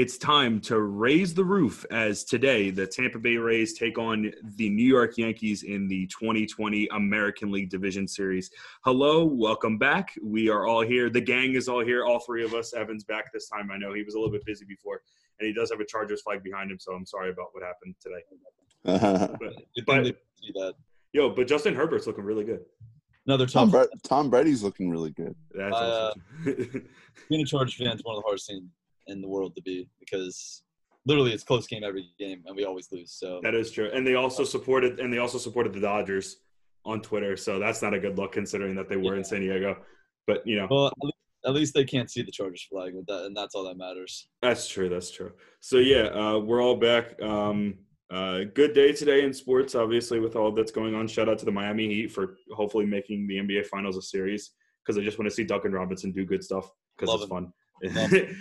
it's time to raise the roof as today the Tampa Bay Rays take on the New York Yankees in the 2020 American League Division Series. Hello, welcome back. We are all here. The gang is all here, all three of us. Evan's back this time. I know he was a little bit busy before, and he does have a Chargers flag behind him, so I'm sorry about what happened today. but, but yo, but Justin Herbert's looking really good. Another Tom, Tom, Tom Brady's looking really good. That's uh, being a Chargers fan is one of the hardest things in the world to be because literally it's close game every game and we always lose. So that is true. And they also supported and they also supported the Dodgers on Twitter. So that's not a good look considering that they were yeah. in San Diego. But you know, well, at least they can't see the Chargers flag with that, and that's all that matters. That's true. That's true. So yeah, uh, we're all back. Um, uh, good day today in sports, obviously, with all that's going on. Shout out to the Miami Heat for hopefully making the NBA Finals a series because I just want to see Duncan Robinson do good stuff because it's fun.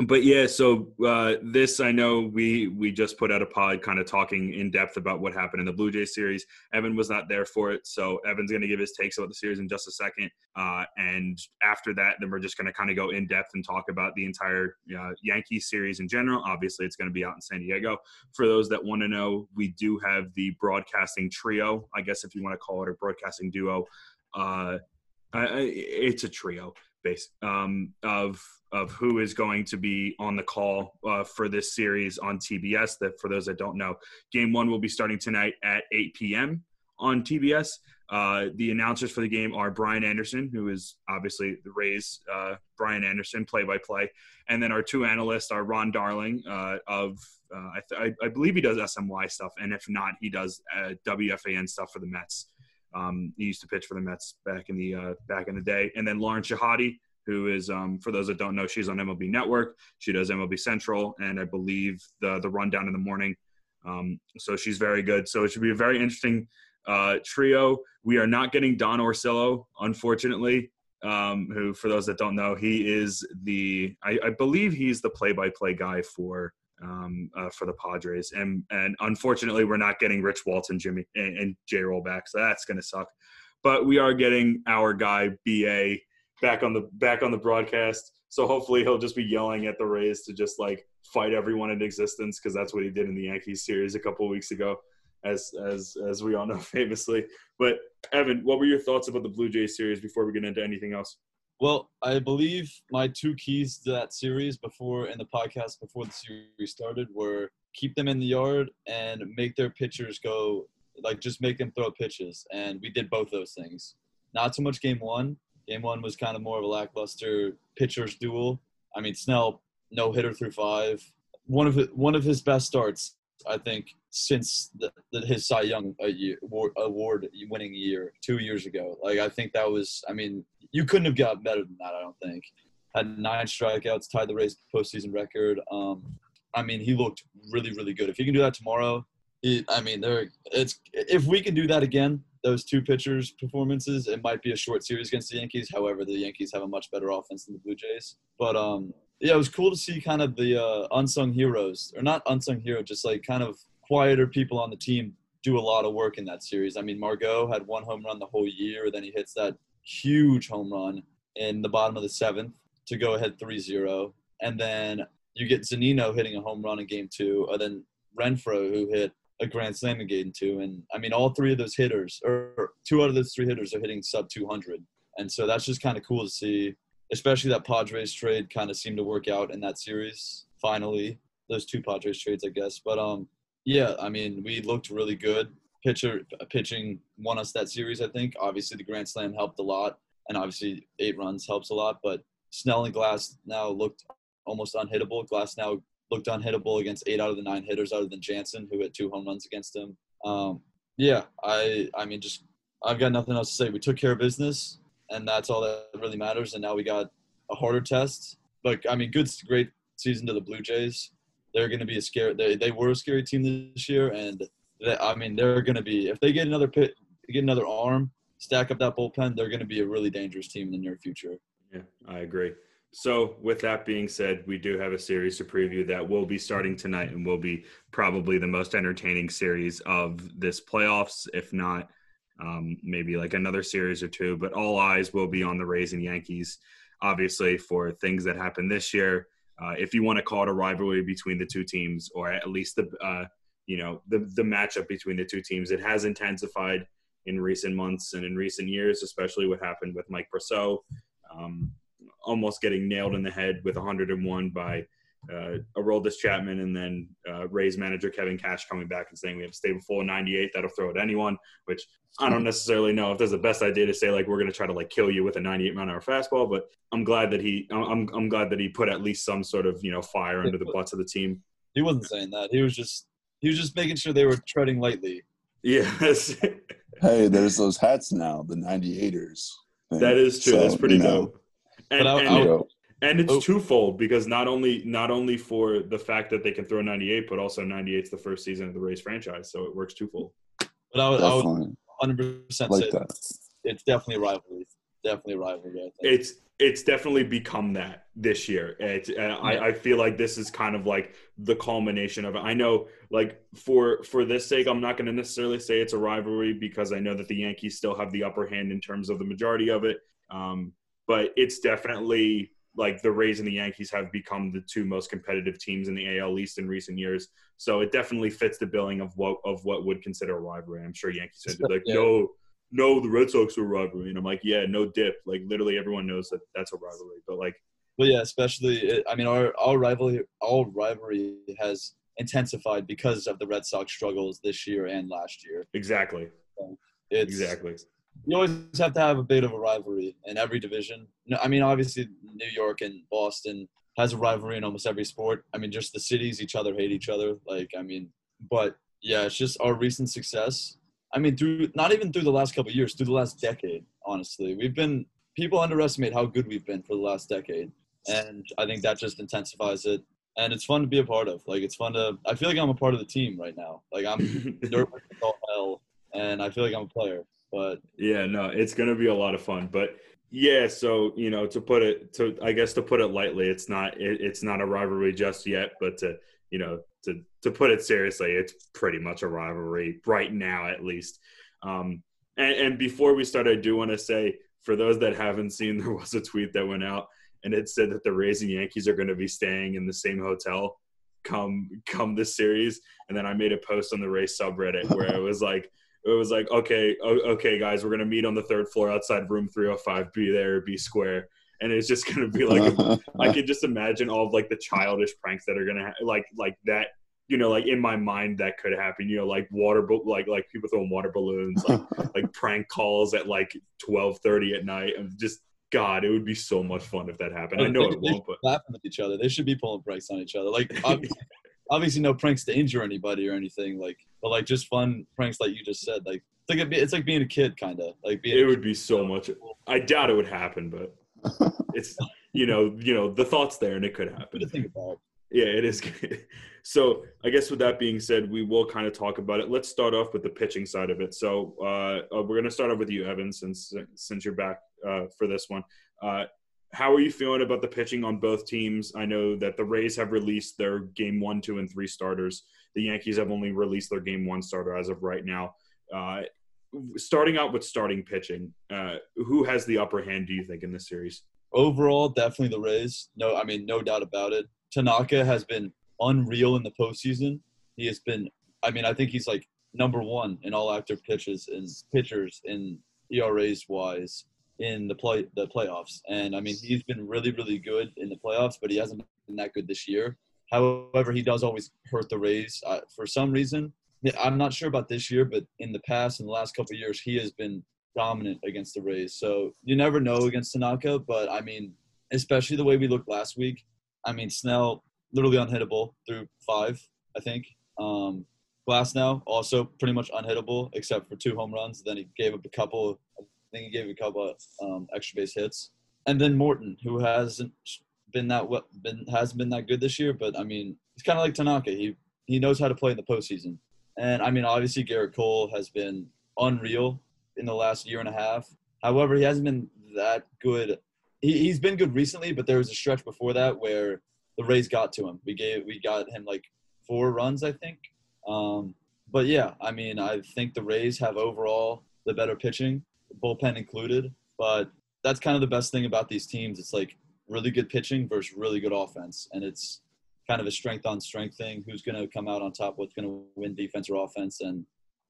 but yeah, so uh, this I know we we just put out a pod, kind of talking in depth about what happened in the Blue Jays series. Evan was not there for it, so Evan's going to give his takes about the series in just a second. Uh, and after that, then we're just going to kind of go in depth and talk about the entire uh, Yankees series in general. Obviously, it's going to be out in San Diego. For those that want to know, we do have the broadcasting trio, I guess if you want to call it a broadcasting duo. Uh, it's a trio base um, of of who is going to be on the call uh, for this series on TBS. That for those that don't know, Game One will be starting tonight at 8 p.m. on TBS. Uh, the announcers for the game are Brian Anderson, who is obviously the Rays, uh, Brian Anderson, play-by-play, and then our two analysts are Ron Darling uh, of uh, I, th- I, believe he does SNY stuff, and if not, he does uh, WFAN stuff for the Mets. Um, he used to pitch for the Mets back in the uh, back in the day, and then Lauren Shehadi, who is um, for those that don't know, she's on MLB Network. She does MLB Central, and I believe the the rundown in the morning. Um, so she's very good. So it should be a very interesting uh, trio. We are not getting Don Orsillo, unfortunately. Um, who, for those that don't know, he is the I, I believe he's the play-by-play guy for um, uh, for the Padres. And and unfortunately, we're not getting Rich Walton, Jimmy, and, and J Roll back, so that's going to suck. But we are getting our guy BA back on the back on the broadcast. So hopefully he'll just be yelling at the Rays to just like fight everyone in existence because that's what he did in the Yankees series a couple weeks ago, as as as we all know famously. But Evan, what were your thoughts about the Blue Jays series before we get into anything else? Well, I believe my two keys to that series before in the podcast before the series started were keep them in the yard and make their pitchers go like just make them throw pitches. And we did both those things. Not so much game one. Game one was kind of more of a lackluster pitchers duel. I mean, Snell no hitter through five. One of one of his best starts, I think, since the, the, his Cy Young award winning year two years ago. Like I think that was. I mean, you couldn't have got better than that. I don't think. Had nine strikeouts, tied the Rays postseason record. Um, I mean, he looked really, really good. If he can do that tomorrow, it, I mean, there. It's if we can do that again, those two pitchers' performances, it might be a short series against the Yankees. However, the Yankees have a much better offense than the Blue Jays. But um, yeah, it was cool to see kind of the uh, unsung heroes, or not unsung hero, just like kind of quieter people on the team do a lot of work in that series. I mean, Margot had one home run the whole year, then he hits that huge home run in the bottom of the seventh to go ahead 3-0. And then you get Zunino hitting a home run in game two, and then Renfroe who hit a grand slam in game two. And I mean, all three of those hitters, or two out of those three hitters, are hitting sub 200. And so that's just kind of cool to see, especially that Padres trade kind of seemed to work out in that series. Finally, those two Padres trades, I guess. But um, yeah, I mean, we looked really good. Pitcher pitching won us that series, I think. Obviously, the grand slam helped a lot, and obviously eight runs helps a lot. But Snell and Glasnow looked almost unhittable. Glasnow looked unhittable against eight out of the nine hitters, other than Jansen, who hit two home runs against him. Um, yeah, I I mean, just I've got nothing else to say. We took care of business, and that's all that really matters. And now we got a harder test. But I mean, good, great season to the Blue Jays. They're going to be a scary. They they were a scary team this year, and they, I mean, they're going to be if they get another pit, get another arm, stack up that bullpen, they're going to be a really dangerous team in the near future. Yeah, I agree. So, with that being said, we do have a series to preview that will be starting tonight and will be probably the most entertaining series of this playoffs, if not um, maybe like another series or two. But all eyes will be on the Rays and Yankees, obviously, for things that happen this year. uh, if you want to call it a rivalry between the two teams, or at least the uh, you know the the matchup between the two teams, it has intensified in recent months and in recent years, especially what happened with Mike Brosseau, um, almost getting nailed in the head with 101 by uh, Aroldis Chapman and then uh, Rays manager Kevin Cash coming back and saying we have a stable full of 98 that'll throw at anyone, which I don't necessarily know if that's the best idea to say like we're going to try to like kill you with a 98 mile an hour fastball, but I'm glad that he I'm I'm glad that he put at least some sort of you know fire under the butts of the team. He wasn't saying that. He was just he was just making sure they were treading lightly. Yes. hey, there's those hats now, the 98ers. thing. that is true. So, That's pretty you know, dope. And, But I- and I- it- you know, And it's Oh. twofold because not only not only for the fact that they can throw 98, but also 98's the first season of the Rays franchise, so it works twofold. But I would, I would 100% say that. it's definitely a rivalry. Definitely a rivalry. I think. It's it's definitely become that this year. It, uh, Yeah. I, I feel like this is kind of like the culmination of it. I know, like for for this sake, I'm not going to necessarily say it's a rivalry because I know that the Yankees still have the upper hand in terms of the majority of it. Um, but it's definitely like the Rays and the Yankees have become the two most competitive teams in the AL East in recent years. So it definitely fits the billing of what of what would consider a rivalry. I'm sure Yankees fans be like, Yeah. no, no, the Red Sox are a rivalry, and I'm like, yeah, no dip. Like literally everyone knows that that's a rivalry. But like, But yeah, especially I mean, our our rivalry our rivalry has intensified because of the Red Sox struggles this year and last year. exactly, It's exactly. You always have to have a bit of a rivalry in every division. No, I mean, obviously, New York and Boston has a rivalry in almost every sport. I mean, just the cities, each other hate each other. Like, I mean, but yeah, it's just our recent success. I mean, through not even through the last couple of years, through the last decade. Honestly, we've been people underestimate how good we've been for the last decade, and I think that just intensifies it. And it's fun to be a part of. Like, it's fun to. I feel like I'm a part of the team right now. Like, I'm nervous all hell, and I feel like I'm a player. But Yeah, no, it's gonna be a lot of fun. But yeah, so you know, to put it to I guess to put it lightly, it's not it, it's not a rivalry just yet, but to you know to to put it seriously, it's pretty much a rivalry right now at least. Um, and, and before we start, I do want to say for those that haven't seen, there was a tweet that went out and it said that the Rays and Yankees are going to be staying in the same hotel come come this series. And then I made a post on the Rays subreddit where it was like it was like okay okay guys we're gonna meet on the third floor outside room 305 be there be square and it's just gonna be like a, i could just imagine all of like the childish pranks that are gonna ha- like like that you know like in my mind that could happen you know like water ba- like like people throwing water balloons like like prank calls at like 12:30 at night and just god it would be so much fun if that happened i know they, it they won't but laughing at each other. They should be pulling pranks on each other. Like obviously, obviously no pranks to injure anybody or anything. Like, but like just fun pranks, like you just said. Like it's like, a, it's like being a kid, kind of like being. it would be so much i doubt it would happen but it's you know you know the thoughts there and it could happen think about. Yeah, it is. so I guess with that being said, we will kind of talk about it. Let's start off with the pitching side of it. So uh, uh, we're going to start off with you, Evan, since since you're back uh, for this one. Uh, how are you feeling about the pitching on both teams? I know that the Rays have released their game one, two, and three starters. The Yankees have only released their game one starter as of right now. Uh, starting out with starting pitching, uh, who has the upper hand? Do you think in this series? Overall, definitely the Rays. No, I mean no doubt about it. Tanaka has been unreal in the postseason. He has been. I mean, I think he's like number one in all active pitches and pitchers in ERAs wise in the play the playoffs. And I mean, he's been really really good in the playoffs, but he hasn't been that good this year. However, he does always hurt the Rays uh, for some reason. I'm not sure about this year, but in the past, in the last couple of years, he has been dominant against the Rays. So you never know against Tanaka, but I mean, especially the way we looked last week. I mean, Snell literally unhittable through five, I think. Um, Glasnow also pretty much unhittable except for two home runs. Then he gave up a couple. I think he gave a couple um, extra base hits. And then Morton, who hasn't been that what been hasn't been that good this year, but I mean, he's kind of like Tanaka. He he knows how to play in the postseason. And I mean, obviously Gerrit Cole has been unreal in the last year and a half. However, he hasn't been that good. He, he's been good recently, but there was a stretch before that where the Rays got to him. We gave we got him like four runs, I think. Um, but yeah, I mean, I think the Rays have overall the better pitching, bullpen included. But that's kind of the best thing about these teams. It's like really good pitching versus really good offense, and it's kind of a strength on strength thing. Who's going to come out on top? What's going to win defense or offense? And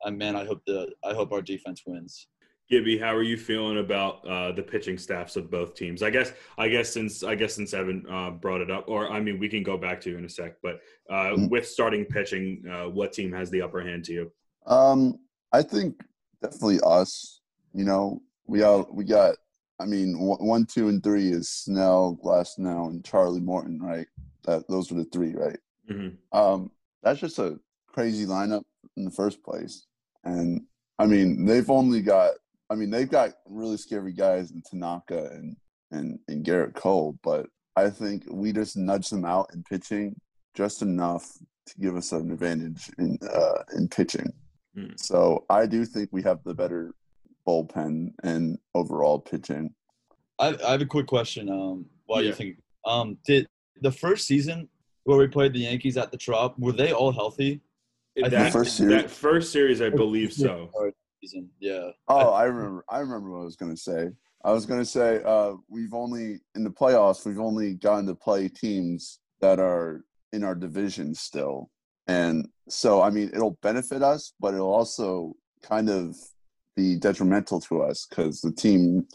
uh, man, I hope the I hope our defense wins. Gibby, how are you feeling about uh, the pitching staffs of both teams? I guess, I guess since I guess since Evan uh, brought it up, or I mean, we can go back to you in a sec. But uh, Mm. with starting pitching, uh, what team has the upper hand to you? Um, I think definitely us. You know, we all we got. I mean, one, two, and three is Snell, Glasnow, and Charlie Morton, right? That those were the three, right? hmm Um, that's just a crazy lineup in the first place. And I mean, they've only got. I mean, they've got really scary guys in Tanaka and and and Gerrit Cole, but I think we just nudge them out in pitching just enough to give us an advantage in uh, in pitching. Hmm. So I do think we have the better bullpen and overall pitching. I, I have a quick question. Um, while Yeah. you think, um, did the first season where we played the Yankees at the Trop were they all healthy? I That, think- first series? that first series, I believe so. Season, yeah. Oh, I remember. I remember what I was going to say. I was going to say uh, we've only in the playoffs we've only gotten to play teams that are in our division still, and so I mean it'll benefit us, but it'll also kind of be detrimental to us because the team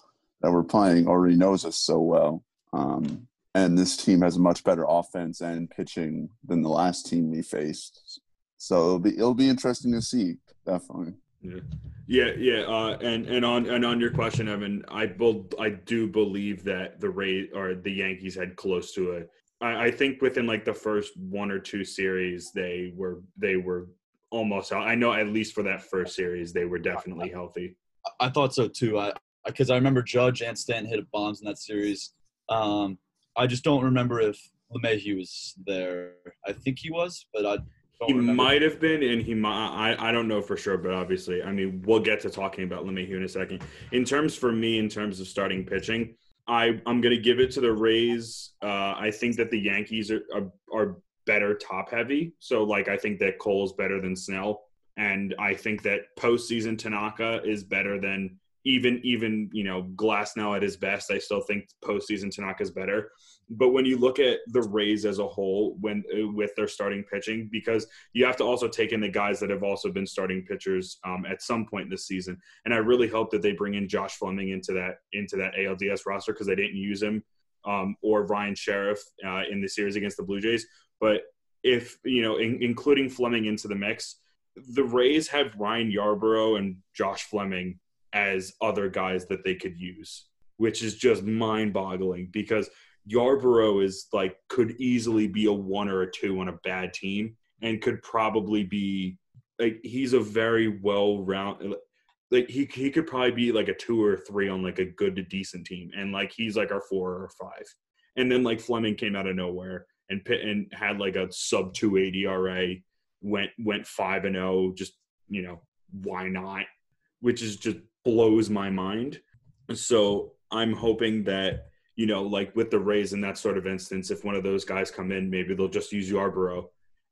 that we're playing already knows us so well, um, and this team has a much better offense and pitching than the last team we faced. So it'll be it'll be interesting to see, definitely. Yeah, yeah, yeah. Uh, and and on and on your question, Evan, I bel I do believe that the Ray or the Yankees had close to it. I think within like the first one or two series, they were they were almost. I know at least for that first series, they were definitely healthy. I thought so too. I because I remember Judge and Stanton hit bombs in that series. Um, I just don't remember if LeMahieu was there. I think he was, but I don't He remember. might have been, and he might. I, I don't know for sure, but obviously, I mean, we'll get to talking about LeMahieu in a second. In terms for me, in terms of starting pitching, I I'm gonna give it to the Rays. Uh, I think that the Yankees are, are are better top heavy. So like, I think that Cole is better than Snell, and I think that postseason Tanaka is better than even even you know Glasnow at his best. I still think postseason Tanaka is better. But when you look at the Rays as a whole, when uh, with their starting pitching, because you have to also take in the guys that have also been starting pitchers um, at some point this season. And I really hope that they bring in Josh Fleming into that into that ALDS roster because they didn't use him um, or Ryan Sherriff uh, in the series against the Blue Jays. But if you know, in, including Fleming into the mix, the Rays have Ryan Yarbrough and Josh Fleming as other guys that they could use, which is just mind-boggling because Yarbrough is like could easily be a one or a two on a bad team and could probably be like he's a very well round like he he could probably be like a two or three on like a good to decent team and like he's like our four or five. And then like Fleming came out of nowhere and and had like a sub 280 ERA went went 5 and 0 just you know why not which is just blows my mind so I'm hoping that you know, like with the Rays in that sort of instance, if one of those guys come in, maybe they'll just use Yarbrough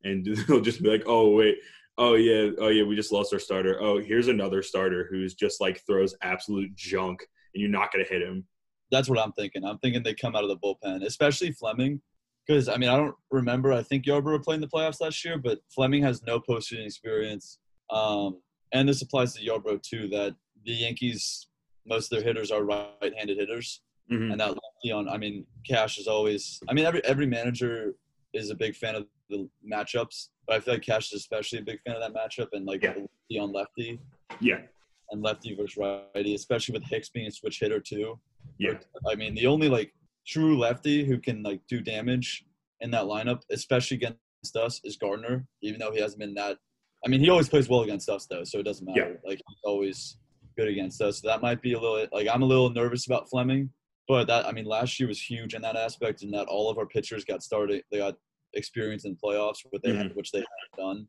and they'll just be like, oh, wait, oh, yeah, oh, yeah, we just lost our starter. Oh, here's another starter who's just like throws absolute junk and you're not going to hit him. That's what I'm thinking. I'm thinking they come out of the bullpen, especially Fleming. Because, I mean, I don't remember. I think Yarbrough played in the playoffs last year, but Fleming has no postseason experience. Um, and this applies to Yarbrough, too, that the Yankees, most of their hitters are right handed hitters. Mhm. and that lefty on. I mean, Cash is always. I mean, every every manager is a big fan of the matchups, but I feel like Cash is especially a big fan of that matchup and like Yeah. lefty on lefty Yeah. and lefty versus righty, especially with Hicks being a switch hitter too. Yeah. I mean, the only like true lefty who can like do damage in that lineup, especially against us, is Gardner. Even though he hasn't been that. I mean, he always plays well against us though, so it doesn't matter. Like he's always good against us. So that might be a little like I'm a little nervous about Fleming. But that I mean, last year was huge in that aspect, and that all of our pitchers got started. They got experience in playoffs, what they had, which they had done.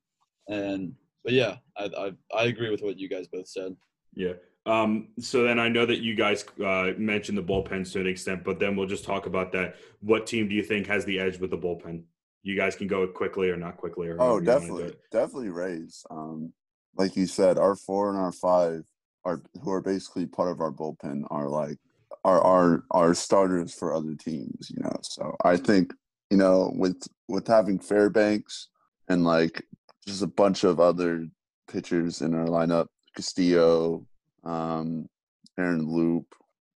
And but yeah, I, I I agree with what you guys both said. Yeah. Um, so then I know that you guys uh, mentioned the bullpen to an extent, but then we'll just talk about that. What team do you think has the edge with the bullpen? You guys can go quickly or not quickly. Or Oh, however you wanna do definitely, definitely Rays. Um, like you said, our four and our five are who are basically part of our bullpen are like are our our starters for other teams. You know, so I think you know with with having Fairbanks and like just a bunch of other pitchers in our lineup, Castillo, um, Aaron Loup,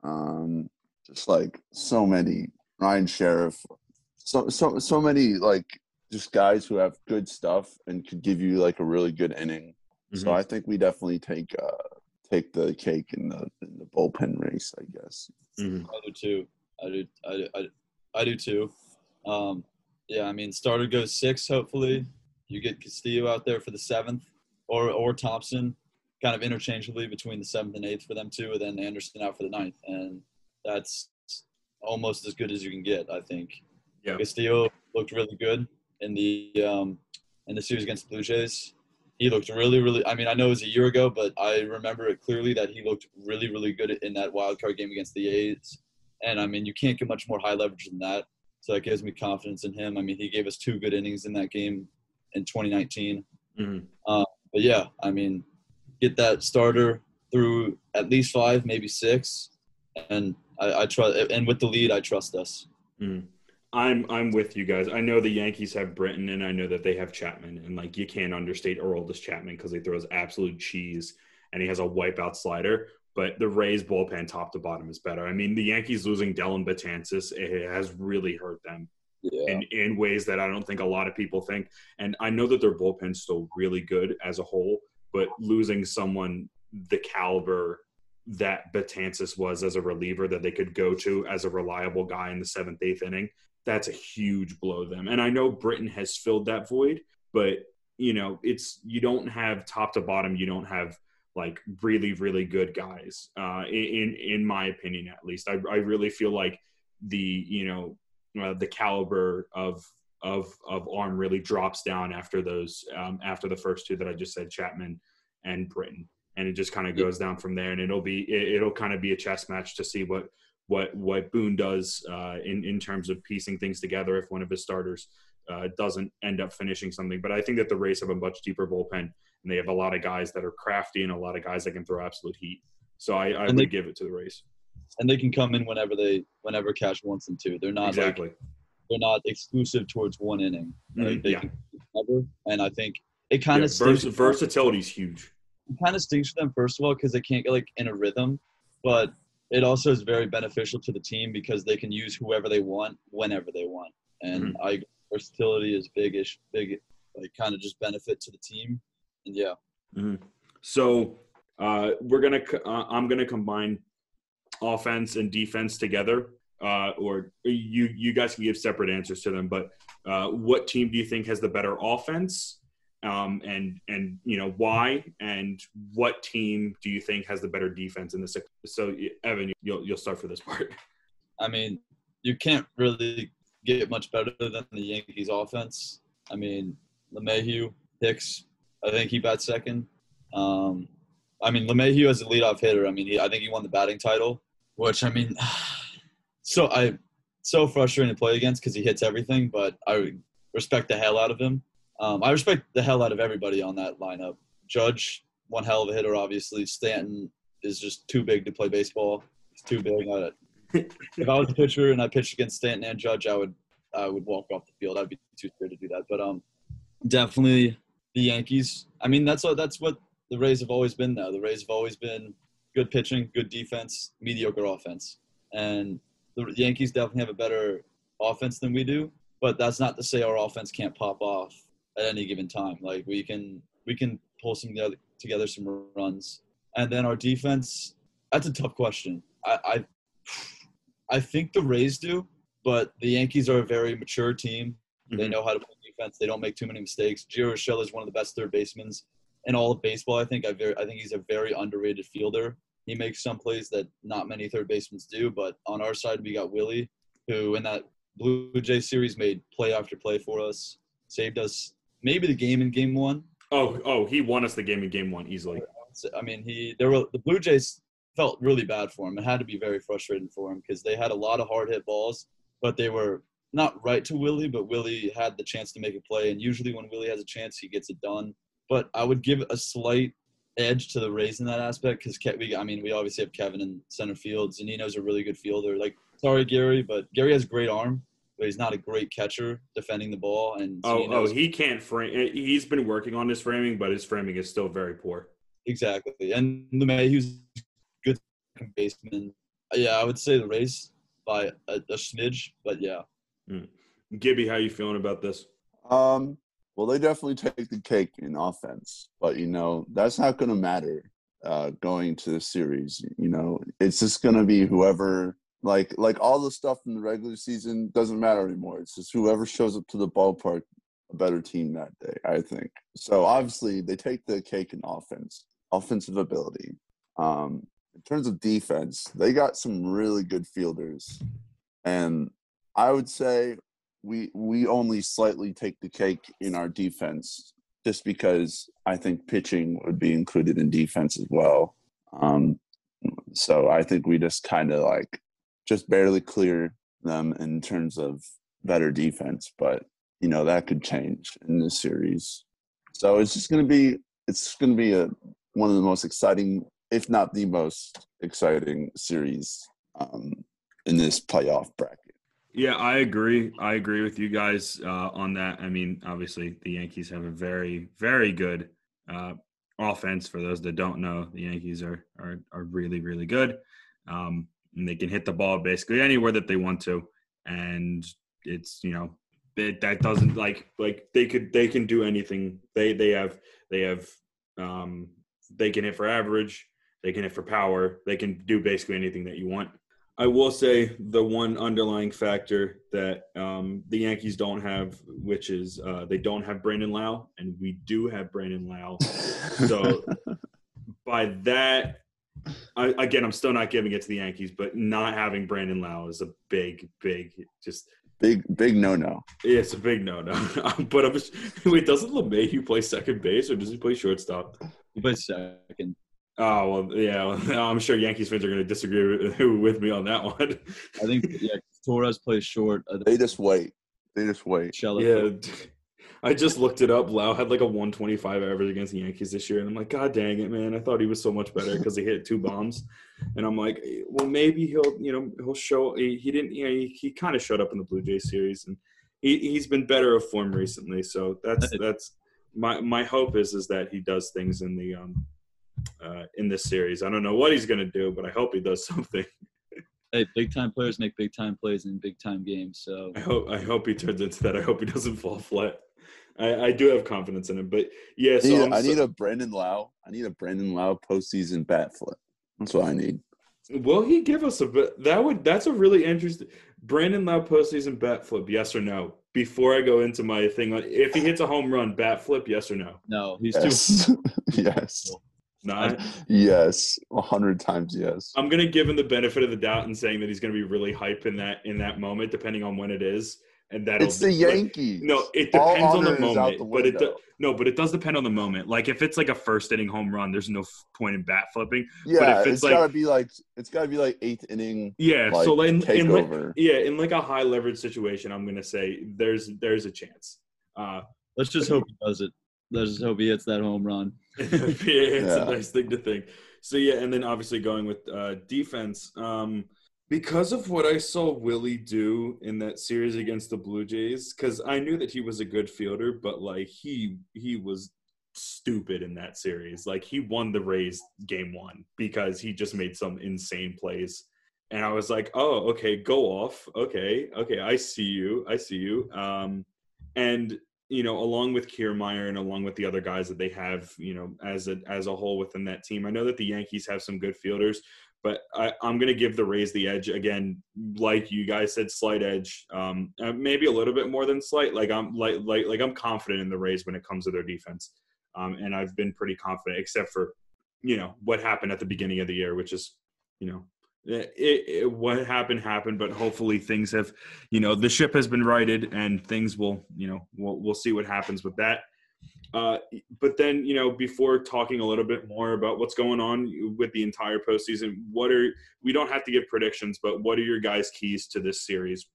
um, just like so many Ryan Sherriff, so so so many like just guys who have good stuff and could give you like a really good inning. So Mhm. I think we definitely take uh take the cake in the in the bullpen race, I guess. Mhm. I do too. I do. I do. I, do- I do too. Um, yeah, I mean, starter goes six. Hopefully, you get Castillo out there for the seventh, or or Thompson, kind of interchangeably between the seventh and eighth for them too, and then Anderson out for the ninth, and that's almost as good as you can get, I think. Yeah. Castillo looked really good in the um, in the series against the Blue Jays. He looked really, really. I mean, I know it was a year ago, but I remember it clearly that he looked really, really good in that wild card game against the A's. And I mean, you can't get much more high leverage than that. So that gives me confidence in him. I mean, he gave us two good innings in that game in 2019. Mhm. But yeah, I mean, get that starter through at least five, maybe six, and I, I trust. And with the lead, I trust us. Mhm. I'm I'm with you guys. I know the Yankees have Britton, and I know that they have Chapman, and like you can't understate Aroldis Chapman because he throws absolute cheese, and he has a wipeout slider. But the Rays bullpen, top to bottom, is better. I mean, the Yankees losing Dellin Betances it has really hurt them Yeah. in, in ways that I don't think a lot of people think. And I know that their bullpen's still really good as a whole, but losing someone the caliber that Betances was as a reliever that they could go to as a reliable guy in the seventh, eighth inning, that's a huge blow to them. And I know Britton has filled that void, but you know, it's you don't have top to bottom, you don't have like really, really good guys. Uh, in in my opinion, at least, I I really feel like the you know uh, the caliber of of of arm really drops down after those um, after the first two that I just said, Chapman and Britton, and it just kind of goes down from there, and it'll be it, it'll kind of be a chess match to see what what what Boone does uh, in in terms of piecing things together if one of his starters uh, doesn't end up finishing something. But I think that the Rays have a much deeper bullpen, and they have a lot of guys that are crafty and a lot of guys that can throw absolute heat. So I, I And would they- give it to the Rays. and they can come in whenever they whenever Cash wants them to. They're not like Exactly. They're not exclusive towards one inning. Mhm, they yeah. cover, and I think it kind Yeah, of vers- versatility is huge. It kind of stinks for them first of all because they can't get like in a rhythm, but it also is very beneficial to the team because they can use whoever they want whenever they want, and Mm-hmm. I versatility is bigish, big like kind of just benefit to the team, and yeah, So uh, we're gonna. Uh, I'm gonna combine offense and defense together, uh, or you you guys can give separate answers to them. But uh, what team do you think has the better offense, um, and and you know why? And what team do you think has the better defense in this? So Evan, you'll you'll start for this part. I mean, you can't really get much better than the Yankees offense. I mean, LeMahieu, Hicks, I think he bats second. Um, I mean, LeMahieu as a leadoff hitter, I mean, he, I think he won the batting title, which I mean, so I so frustrating to play against because he hits everything, but I respect the hell out of him. Um, I respect the hell out of everybody on that lineup. Judge, one hell of a hitter, obviously. Stanton is just too big to play baseball. He's too big. I, if I was a pitcher and I pitched against Stanton and Judge, I would I would walk off the field. I'd be too scared to do that. But um, definitely the Yankees. I mean, that's what that's what the Rays have always been. Now the Rays have always been good pitching, good defense, mediocre offense, and the Yankees definitely have a better offense than we do. But that's not to say our offense can't pop off at any given time. Like we can we can pull some together, together some runs, and then our defense. That's a tough question. I, I I think the Rays do, but the Yankees are a very mature team. They Mhm. know how to play defense. They don't make too many mistakes. Gio Urshela is one of the best third basemen in all of baseball. I think I very I think he's a very underrated fielder. He makes some plays that not many third basemen do. But on our side, we got Willie, who in that Blue Jay series made play after play for us, saved us maybe the game in Game One. Oh, oh, he won us the game in game one easily. I mean, he there were the Blue Jays felt really bad for him. It had to be very frustrating for him because they had a lot of hard hit balls, but they were not right to Willie. But Willie had the chance to make a play, and usually when Willie has a chance, he gets it done. But I would give a slight edge to the Rays in that aspect because we, I mean, we obviously have Kevin in center field. Zunino's a really good fielder. Like, sorry, Gary, but Gary has great arm, but he's not a great catcher defending the ball. And Oh, oh, he can't frame. He's been working on his framing, but his framing is still very poor. exactly. And the Mayhew's good second baseman. Yeah, I would say the Rays by a, a smidge, but yeah. Gibby, how are you feeling about this? Um, well, they definitely take the cake in offense, but you know that's not going to matter uh, going to the series. You know, it's just going to be whoever, like, like all the stuff in the regular season doesn't matter anymore. It's just whoever shows up to the ballpark, a better team that day. I think so. Obviously, they take the cake in offense, offensive ability. Um, in terms of defense, they got some really good fielders, and I would say we we only slightly take the cake in our defense just because I think pitching would be included in defense as well. Um, so I think we just kind of like just barely clear them in terms of better defense, but you know that could change in this series. So it's just going to be it's going to be a one of the most exciting, if not the most exciting series um, in this playoff bracket. Yeah, I agree. I agree with you guys uh, on that. I mean, obviously, the Yankees have a very, very good uh, offense. For those that don't know, the Yankees are are, are really, really good, um, and they can hit the ball basically anywhere that they want to. And it's you know it, that doesn't like like they could they can do anything. They they have they have um, they can hit for average. They can hit for power. They can do basically anything that you want. I will say the one underlying factor that um, the Yankees don't have, which is uh, they don't have Brandon Lowe, and we do have Brandon Lowe. So by that, I, again, I'm still not giving it to the Yankees, but not having Brandon Lowe is a big, big, just big big no no. yeah, it's a big no no. but I'm just, wait, doesn't LeMahieu play second base or does he play shortstop? He plays second. Oh well, yeah. I'm sure Yankees fans are going to disagree with, with me on that one. I think yeah, Torres plays short. They just wait. They just wait. Shella Yeah, I just looked it up. Lowe had like a 125 average against the Yankees this year, and I'm like, God dang it, man! I thought he was so much better because he hit two bombs, and I'm like, well, maybe he'll, you know, he'll show. He, he didn't, you know, he, he kind of showed up in the Blue Jays series, and he, he's been better of form recently. So that's that's my my hope is is that he does things in the um uh in this series. I don't know what he's gonna do, but I hope he does something. Hey, big time players make big time plays in big time games. So I hope I hope he turns into that. I hope he doesn't fall flat. I, I do have confidence in him, but yeah. I So need, I'm I so- need a Brandon Lowe. I need a Brandon Lowe postseason bat flip. That's what I need. Will he give us a bit? That would that's a really interesting. Brandon Lowe postseason bat flip, yes or no? Before I go into my thing on if he hits a home run, bat flip, yes or no? no, he's too. Yes. Yes. Not. Yes. A hundred times yes. I'm gonna give him the benefit of the doubt and saying that he's gonna be really hype in that in that moment, depending on when it is, and that It's the Yankees. No, it All depends on the honor is out moment, the but it do, no, but it does depend on the moment. Like if it's like a first inning home run, there's no f- point in bat flipping. yeah, if it's it's like- gotta be like it's gotta be like eighth inning Yeah, like so like, in, in like, yeah, in like a high leverage situation, I'm gonna say there's there's a chance. Uh, Let's just hope he does it. Let's just hope he hits that home run. yeah, it's Yeah. a nice thing to think. So yeah, and then obviously going with uh, defense, um, because of what I saw Willie do in that series against the Blue Jays, because I knew that he was a good fielder, but like he he was stupid in that series. Like he won the Rays game one because he just made some insane plays. And I was like, oh, okay, go off. Okay, okay, I see you. I see you. Um, and you know, along with Kiermaier and along with the other guys that they have, you know, as a as a whole within that team. I know that the Yankees have some good fielders, but I, I'm going to give the Rays the edge again. Like you guys said, slight edge, um, uh, maybe a little bit more than slight. Like I'm like like like I'm confident in the Rays when it comes to their defense, um, and I've been pretty confident, except for you know what happened at the beginning of the year, which is you know it, it, what happened happened but hopefully things have you know the ship has been righted and things will you know we'll, we'll see what happens with that. Uh, but then you know before talking a little bit more about what's going on with the entire postseason what are we don't have to give predictions but what are your guys keys to this series?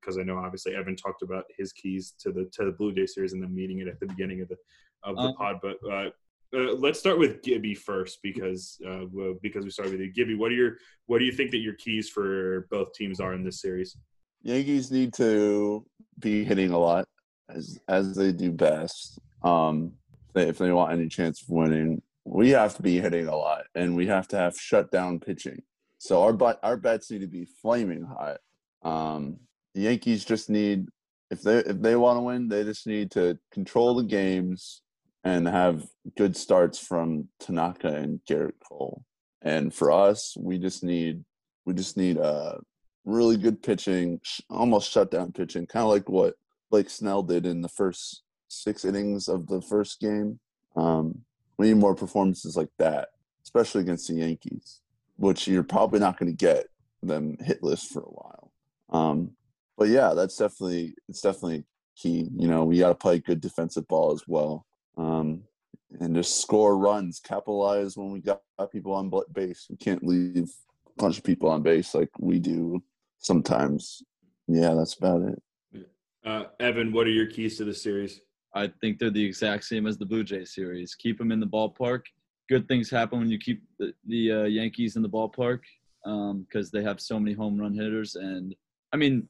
Because i know obviously evan talked about his keys to the to the blue jay series and then meeting it at the beginning of the of the Um, pod but uh, uh, let's start with Gibby first because uh, because we started with you. Gibby, what are your what do you think that your keys for both teams are in this series? Yankees need to be hitting a lot as as they do best. Um, they, if they want any chance of winning, we have to be hitting a lot, and we have to have shutdown pitching. So our but our bets need to be flaming hot. Um, the Yankees just need if they if they want to win, they just need to control the games and have good starts from Tanaka and Gerrit Cole. And for us, we just need we just need uh really good pitching, almost shutdown pitching, kind of like what Blake Snell did in the first six innings of the first game. Um, we need more performances like that, especially against the Yankees, which you're probably not going to get them hitless for a while. Um, but yeah, that's definitely it's definitely key. You know, we got to play good defensive ball as well, um, and just score runs, capitalize when we got people on base. We can't leave a bunch of people on base like we do sometimes. Yeah, that's about it. Uh, Evan, what are your keys to the series? I think they're the exact same as the Blue Jays series. Keep them in the ballpark. Good things happen when you keep the, the uh, Yankees in the ballpark because um, they have so many home run hitters. And I mean,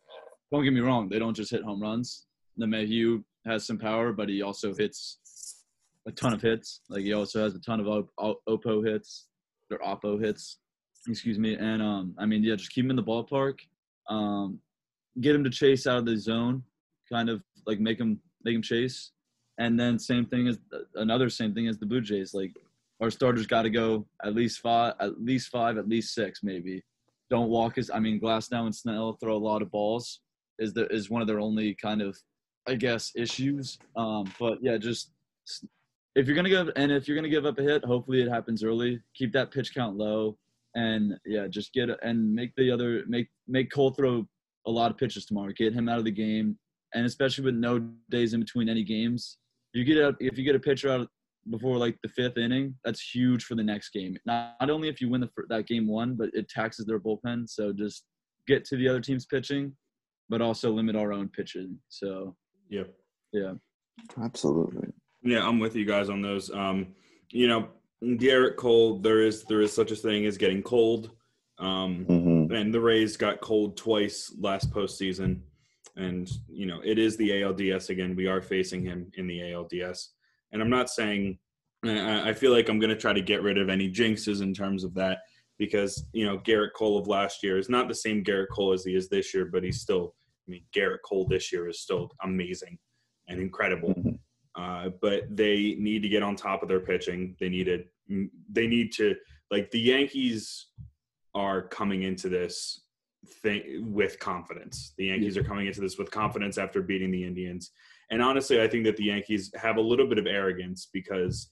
don't get me wrong, they don't just hit home runs. LeMahieu has some power, but he also hits a ton of hits. Like he also has a ton of Oppo hits or Oppo hits, excuse me. And um, I mean, yeah, just keep him in the ballpark. Um, get him to chase out of the zone, kind of like make him make him chase. And then same thing as another same thing as the Blue Jays. Like our starters got to go at least five, at least five, at least six, maybe. Don't walk as I mean, Glasnow and Snell throw a lot of balls. Is the is one of their only kind of, I guess, issues. Um, but yeah, just if you're gonna give and if you're gonna give up a hit, hopefully it happens early. Keep that pitch count low, and yeah, just get and make the other make make Cole throw a lot of pitches tomorrow. Get him out of the game, and especially with no days in between any games, you get out if you get a pitcher out before like the fifth inning, that's huge for the next game. Not, not only if you win the that game one, but it taxes their bullpen. So just get to the other team's pitching, but also limit our own pitching. So yeah, yeah, absolutely. Yeah, I'm with you guys on those. Um, you know, Gerrit Cole, there is there is such a thing as getting cold. Um, mm-hmm. and the Rays got cold twice last postseason and you know it is the ALDS again. We are facing him in the ALDS, and I'm not saying I feel like I'm going to try to get rid of any jinxes in terms of that because you know Gerrit Cole of last year is not the same Gerrit Cole as he is this year, but he's still. I mean, Gerrit Cole this year is still amazing and incredible. Mm-hmm. Uh, but they need to get on top of their pitching. They needed. They need to like the Yankees are coming into this thing with confidence. The Yankees are coming into this with confidence after beating the Indians. And honestly, I think that the Yankees have a little bit of arrogance because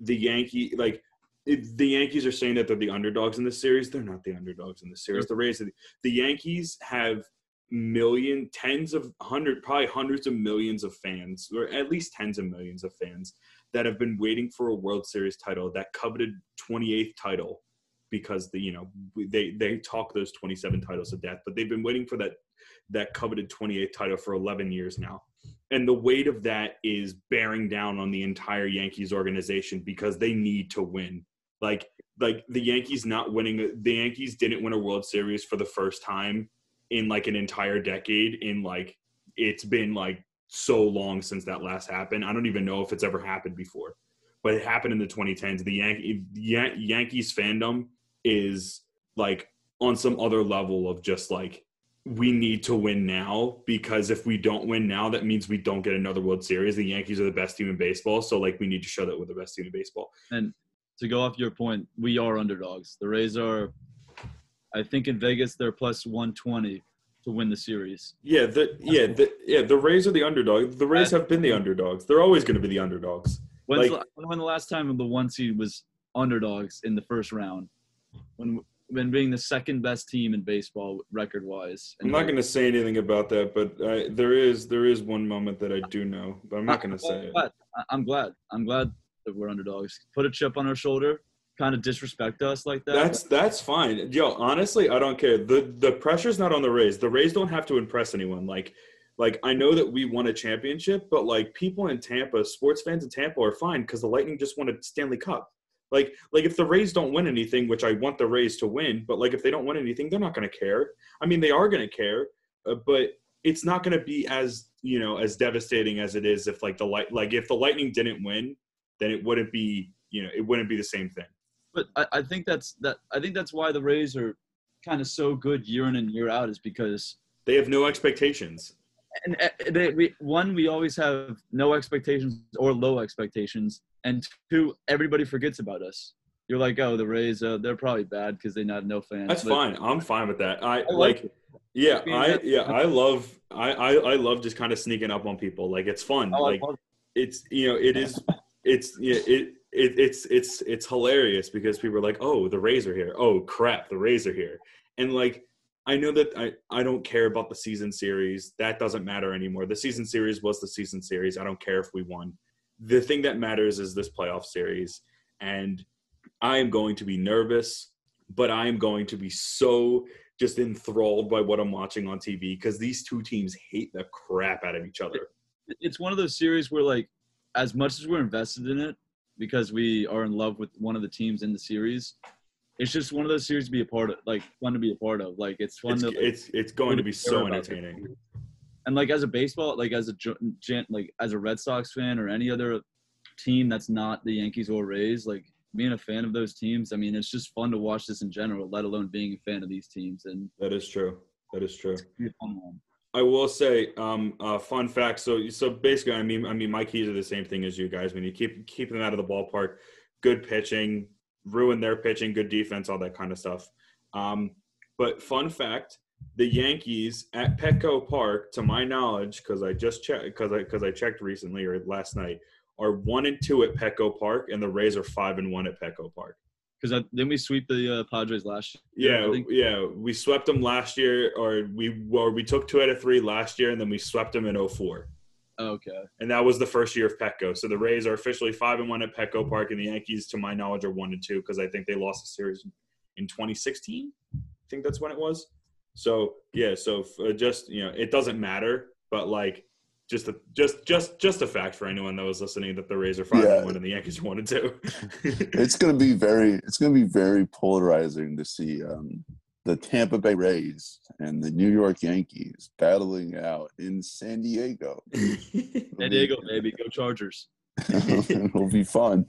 the Yankee like the Yankees are saying that they're the underdogs in this series. They're not the underdogs in this series. The Rays, the Yankees have million, tens of hundred, probably hundreds of millions of fans, or at least tens of millions of fans that have been waiting for a World Series title, that coveted 28th title because the you know they they talk those 27 titles of death, but they've been waiting for that that coveted 28th title for 11 years now. And the weight of that is bearing down on the entire Yankees organization because they need to win. Like like the Yankees not winning the Yankees didn't win a World Series for the first time in like an entire decade in like it's been like so long since that last happened. I don't even know if it's ever happened before. But it happened in the 2010s. The Yan- Yan- Yankees fandom is like on some other level of just like we need to win now because if we don't win now, that means we don't get another World Series. The Yankees are the best team in baseball, so like we need to show that we're the best team in baseball. And to go off your point, we are underdogs. The Rays are, I think in Vegas they're plus one twenty to win the series. Yeah, the yeah the yeah the Rays are the underdog. The Rays have been the underdogs. They're always going to be the underdogs. When's like, the, when the last time the one seed was underdogs in the first round? when when being the second best team in baseball record wise. I'm not going to say anything about that, but I, there is there is one moment that I do know, but I'm not going to say it. I'm glad. I'm glad that we're underdogs. Put a chip on our shoulder, kind of disrespect us like that. That's that's fine. Yo, honestly, I don't care. the The pressure's not on the Rays. The Rays don't have to impress anyone. Like like I know that we won a championship, but like people in Tampa, sports fans in Tampa are fine because the Lightning just won a Stanley Cup. Like like if the Rays don't win anything, which I want the Rays to win, but like if they don't win anything, they're not going to care. I mean, they are going to care, uh, but it's not going to be as you know as devastating as it is if like the light like if the Lightning didn't win, then it wouldn't be you know it wouldn't be the same thing. But I, I think that's that. I think that's why the Rays are kind of so good year in and year out is because They have no expectations. and uh, they, we, one we always have no expectations or low expectations, and two everybody forgets about us. You're like, oh, the Rays, uh, they're probably bad because they not no fans. That's But fine. I'm fine with that. I, I like like, yeah, I yeah, I love I, I I love just kind of sneaking up on people. Like it's fun. Oh, like love- it's you know it is it's yeah it. It, it's it's it's hilarious because people are like, "Oh, the Rays are here! Oh, crap, the Rays are here!" And like, I know that I I don't care about the season series. That doesn't matter anymore. The season series was the season series. I don't care if we won. The thing that matters is this playoff series, and I am going to be nervous, but I am going to be so just enthralled by what I'm watching on TV because these two teams hate the crap out of each other. it's one of those series where like as much as we're invested in it because we are in love with one of the teams in the series it's just one of those series to be a part of like fun to be a part of like it's fun It's to like, it's it's going to be so entertaining. it. and like as a baseball like as a like as a red sox fan or any other team that's not the yankees or rays like being a fan of those teams i mean it's just fun to watch this in general let alone being a fan of these teams and That is true. That is true. I will say, um, uh, fun fact. So, so basically, I mean, I mean, my keys are the same thing as you guys. When you keep keep them out of the ballpark, good pitching, ruin their pitching, good defense, all that kind of stuff. Um, but fun fact: the Yankees at Petco Park, to my knowledge, because I just checked, because I because I checked recently or last night, are one and two at Petco Park, and the Rays are five and one at Petco Park. Because then we sweep the uh, padres last year Yeah, yeah, we swept them last year, or we or we took two out of three last year, and then we swept them in 04. okay and that was the first year of Petco. So the Rays are officially five and one at Petco Park, and the Yankees, to my knowledge, are one and two because I think they lost a series in 2016. I think that's when it was. So yeah, so uh, just you know, it doesn't matter, but like just a, just just just a fact for anyone that was listening that the Rays are five Yeah. and one and the Yankees are one and two. it's going to be very it's going to be very polarizing to see um, the Tampa Bay Rays and the New York Yankees battling out in San Diego. San Diego, baby, go Chargers. It'll be fun.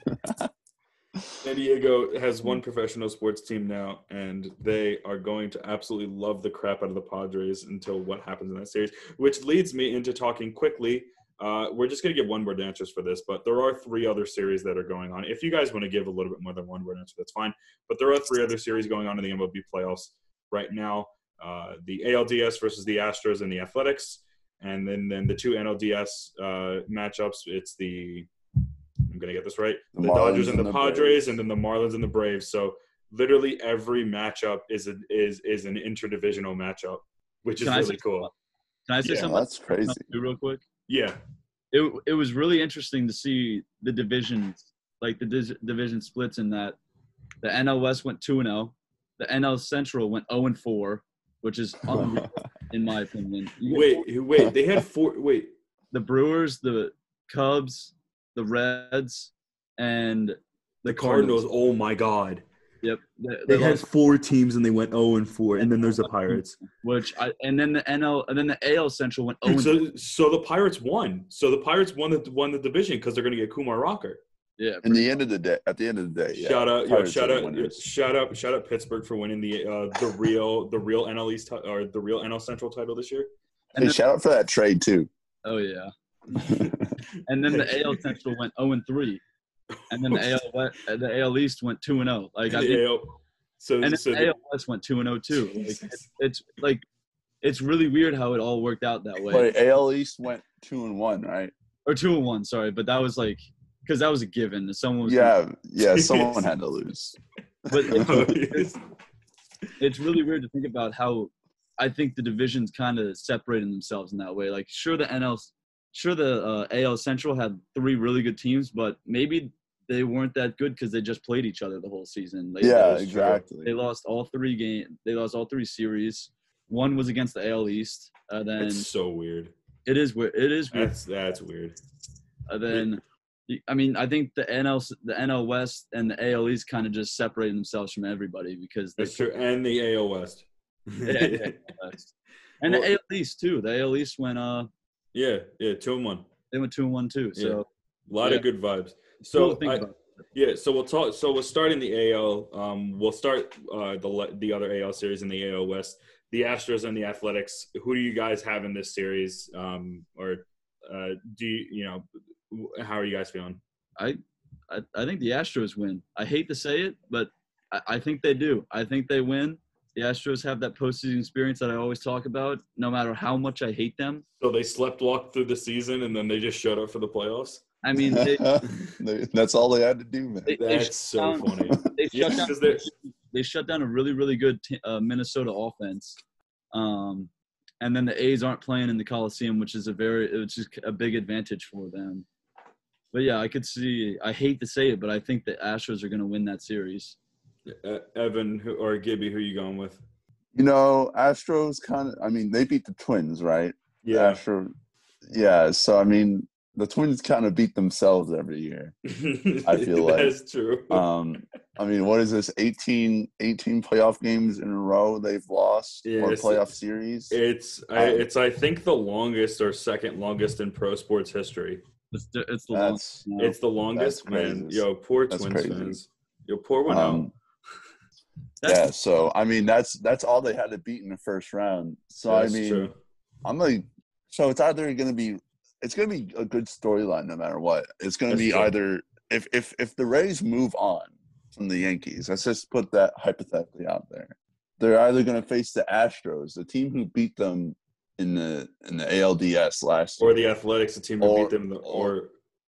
San Diego has one professional sports team now, and they are going to absolutely love the crap out of the Padres until what happens in that series. Which leads me into talking quickly. Uh, we're just going to give one word answers for this, but there are three other series that are going on. If you guys want to give a little bit more than one word answer, that's fine. But there are three other series going on in the MLB playoffs right now uh, the ALDS versus the Astros and the Athletics. And then, then the two NLDS uh, matchups, it's the I'm gonna get this right. The The, Dodgers Marlins and the, the Padres, Braves. and then the Marlins and the Braves. So literally every matchup is a, is is an interdivisional matchup, which is Can I say really cool. Can I say Yeah, something That's crazy. too, real quick? Yeah, It it was really interesting to see the divisions, like the dis- division splits in that the NL West went two and zero, the NL Central went zero and four, which is unreal, in my opinion. You get wait, wait. They had four. Wait, the Brewers, the Cubs, the Reds, and the, the Cardinals. Oh my God, Yep, they, they they had lost, four teams and they went zero and four, and then there's the Pirates. which I and then the NL and then the AL Central went zero. and So, so the Pirates won. So the Pirates won the won the division because they're gonna get Kumar Rocker. Yeah, In the end of the day, at the end of the day, yeah, shout out, yo, Pirates shout are the out, winners. shout out, shout out Pittsburgh for winning the uh, the real the real NL East ti- or the real NL Central title this year. and Hey, then, shout out for that trade too. oh yeah, and then the AL Central went zero and three, and then the AL West, the AL East went two and zero. Like I think, Yeah. So, and so the AL West went two and zero too. Like it's, it's like it's really weird how it all worked out that way. Wait, AL East went two and one, right? Or two and one, sorry, but that was like because that was a given. Someone was Yeah, yeah. Someone had to lose. but it's, it's, it's really weird to think about how I think the divisions kind of separated themselves in that way. Like, sure, the NL, sure, the uh, AL Central had three really good teams, but maybe they weren't that good because they just played each other the whole season. They, Yeah, is true. exactly. they lost all three game. They lost all three series. One was against the AL East. Uh, then it's so weird. It is weird. It is weird. That's that's weird. And then, I mean, I think the NL the NL West and the AL East kind of just separated themselves from everybody because they That's true. And the AL West. Yeah, yeah, and Well- the AL East too. The AL East went uh yeah, yeah, two and one. they went two and one too. So A lot Yeah. of good vibes. So I- Yeah, so we'll talk. So we'll start in the AL. Um, we'll start uh, the the other AL series in the AL West. The Astros and the Athletics. Who do you guys have in this series? Um, or uh, do you you know how are you guys feeling? I, I I think the Astros win. I hate to say it, but I, I think they do. I think they win. The Astros have that postseason experience that I always talk about. No matter how much I hate them, So they slept walked through the season and then they just showed up for the playoffs. I mean they, They- That's all they had to do, man. they, they That's shut so down- funny. they shut down 'cause they're- they shut down a really really good t- uh, Minnesota offense. Um, and then the A's aren't playing in the Coliseum, which is a very which is a big advantage for them. But yeah, I could see. I hate to say it, but I think the Astros are going to win that series. Uh, Evan who, or Gibby, who are you going with? You know, Astros kind of. I mean, they beat the Twins, right? Yeah, Astro. Yeah. So I mean, the Twins kind of beat themselves every year. I feel like- that's true. Um, I mean, what is this? 18, 18 playoff games in a row they've lost Yeah, or it's- playoff series. It's I, Um, it's I think the longest or second longest in pro sports history. It's the, it's the long, That's now. It's the longest, man. crazy. Yo, poor That's Twins crazy. fans. Yo, poor one. um, That's- yeah. So I mean, that's that's all they had to beat in the first round. So I mean, I'm like, so it's either going to be, it's going to be a good storyline no matter what. It's going to be true. either if if if the Rays move on from the Yankees, let's just put that hypothetically out there. They're either going to face the Astros, the team who beat them in the in the ALDS last or year, the Athletics, the team who Or- beat them, the, or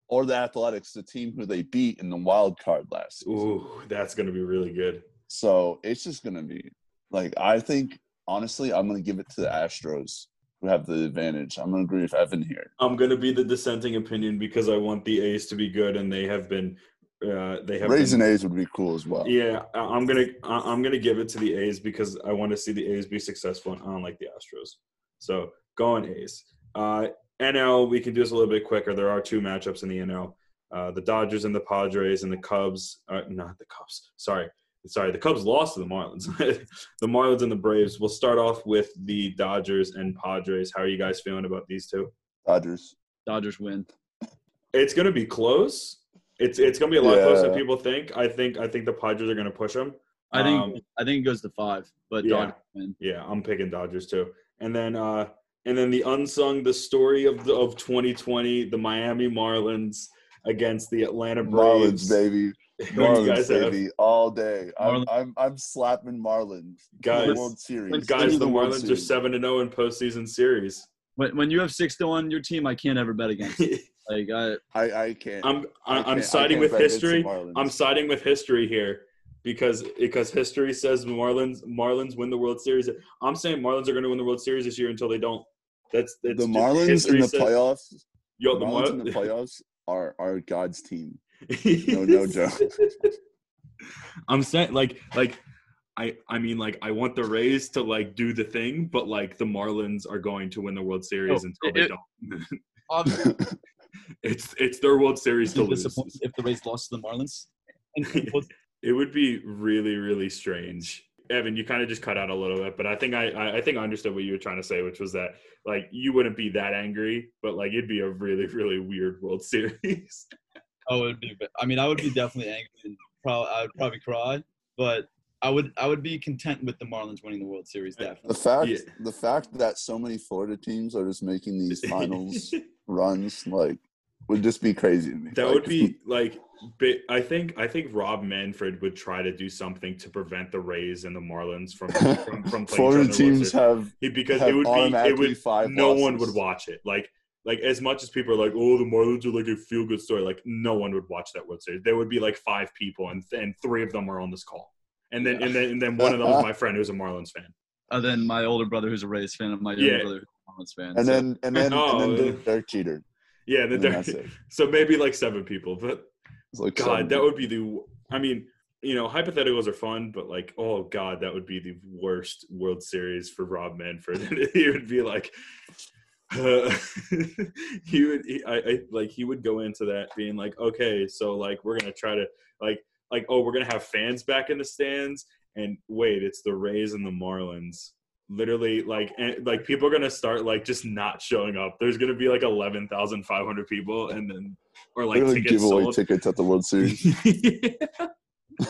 or the Athletics, the team who they beat in the wild card last season. ooh, that's gonna be really good. So it's just gonna be like I think honestly, I'm gonna give it to the Astros who have the advantage. I'm gonna agree with Evan here. I'm gonna be the dissenting opinion because I want the A's to be good, and they have been. Uh, they have Rays been, and A's would be cool as well. Yeah, I- I'm gonna I'm gonna give it to the A's because I want to see the A's be successful, and I don't like the Astros. So going A's. Uh, NL, we can do this a little bit quicker. There are two matchups in the NL: uh, the Dodgers and the Padres, and the Cubs. Uh, not the Cubs. Sorry, sorry. The Cubs lost to the Marlins. the Marlins and the Braves. We'll start off with the Dodgers and Padres. How are you guys feeling about these two? Dodgers. Dodgers win. It's gonna be close. It's it's gonna be a lot closer than people think. I think I think the Padres are gonna push them. I think Um, I think it goes to five, but yeah. Dodgers win. Yeah, I'm picking Dodgers too. And then uh and then the unsung the story of the of 2020, the Miami Marlins against the Atlanta Braves. Marlins, baby. Who do you Marlins, guys have? baby. All day. I'm, I'm, I'm slapping Marlins. Guys- World Series. Guys, the World Marlins are 7 and 0 in postseason series. When when you have six to one your team, I can't ever bet against. Like I, I, I can't. I'm I I, I'm can't- siding with bet against the history. I'm siding with history here because because history says Marlins Marlins win the World Series. I'm saying Marlins are going to win the World Series this year until they don't. That's, that's the Marlins in the says- playoffs. Yo, The the Marlins in the playoffs are are God's team. No, no joke. I'm saying like like I I mean like I want the Rays to like do the thing, but like the Marlins are going to win the World Series Oh, until they it- don't. it's it's their World Series to be lose. if the Rays lost to the Marlins. It would be really really strange. Evan, you kind of just cut out a little bit, but I think I, I I think I understood what you were trying to say, which was that like you wouldn't be that angry, but like it'd be a really really weird World Series. Oh, it'd be. I mean, I would be definitely angry. And probably, I would probably cry, but I would. I would be content with the Marlins winning the World Series. Definitely. the Definitely. fact Yeah. the fact that so many Florida teams are just making these finals runs like would just be crazy to me. That Like, would be like, but I think I think Rob Manfred would try to do something to prevent the Rays and the Marlins from from, from playing Florida in the World teams have because have it would be it automatically would five no one would watch it like like as much as people are like oh the Marlins are like a feel good story like no one would watch that World Series there would be like five people and and three of them are on this call and then and then and then one of them is my friend who's a Marlins fan And then my older brother, who's a Rays fan, and my younger Yeah. brother, who's a Marlins fan. and so- then and then Oh, and then Derek Jeter. yeah the, And then that's it. so maybe like seven people but like God, seven. that would be the. I mean, you know, hypotheticals are fun, but like, oh God, that would be the worst World Series for Rob Manfred. he would be like, uh, he would he, I, I like he would go into that being like okay so like we're gonna try to like like oh we're gonna have fans back in the stands and wait it's the rays and the marlins literally like and, like people are gonna start like just not showing up there's gonna be like 11500 people and then or like tickets give away sold tickets at the World Series. yeah.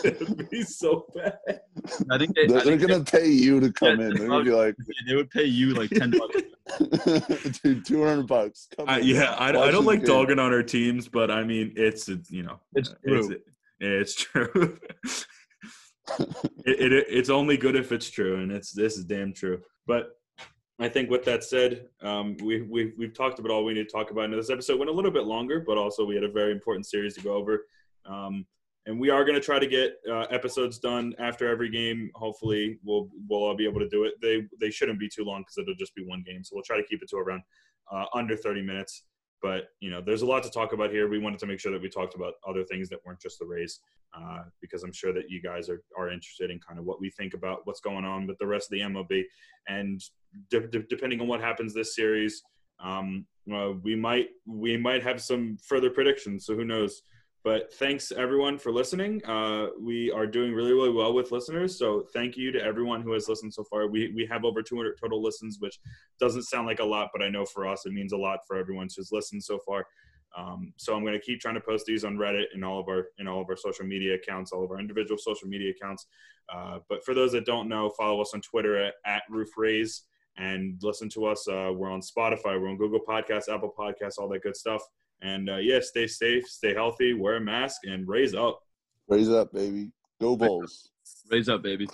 It'd be so bad I think they—they're they're gonna pay you to come Yeah, in. They're gonna be like, they, they would pay you like ten bucks. dude, two hundred bucks. Come I, yeah I, I don't like game." dogging on our teams but i mean it's, it's you know It's it's, true. it's true it, it it's only good if it's true, and it's this is damn true. But I think with that said, um, we we we've talked about all we need to talk about. in this episode went a little bit longer, but also we had a very important series to go over. Um, and we are going to try to get uh, episodes done after every game. Hopefully, we'll we'll all be able to do it. They they shouldn't be too long because it'll just be one game. So we'll try to keep it to around uh, under 30 minutes. But you know, there's a lot to talk about here. We wanted to make sure that we talked about other things that weren't just the Rays, uh, because I'm sure that you guys are are interested in kind of what we think about what's going on with the rest of the MLB, and de- de- depending on what happens this series, um, we might we might have some further predictions. So who knows? But thanks everyone for listening. Uh, we are doing really, really well with listeners. So thank you to everyone who has listened so far. We, we have over 200 total listens, which doesn't sound like a lot, but I know for us it means a lot for everyone who's listened so far. Um, so I'm going to keep trying to post these on Reddit and all of our in all of our social media accounts, all of our individual social media accounts. Uh, but for those that don't know, follow us on Twitter at, at Roof Rays and listen to us. Uh, we're on Spotify, we're on Google Podcasts, Apple Podcasts, all that good stuff. And uh, yeah, stay safe, stay healthy, wear a mask, and Rays up. Rays up, baby. Go Bulls. Rays up, baby.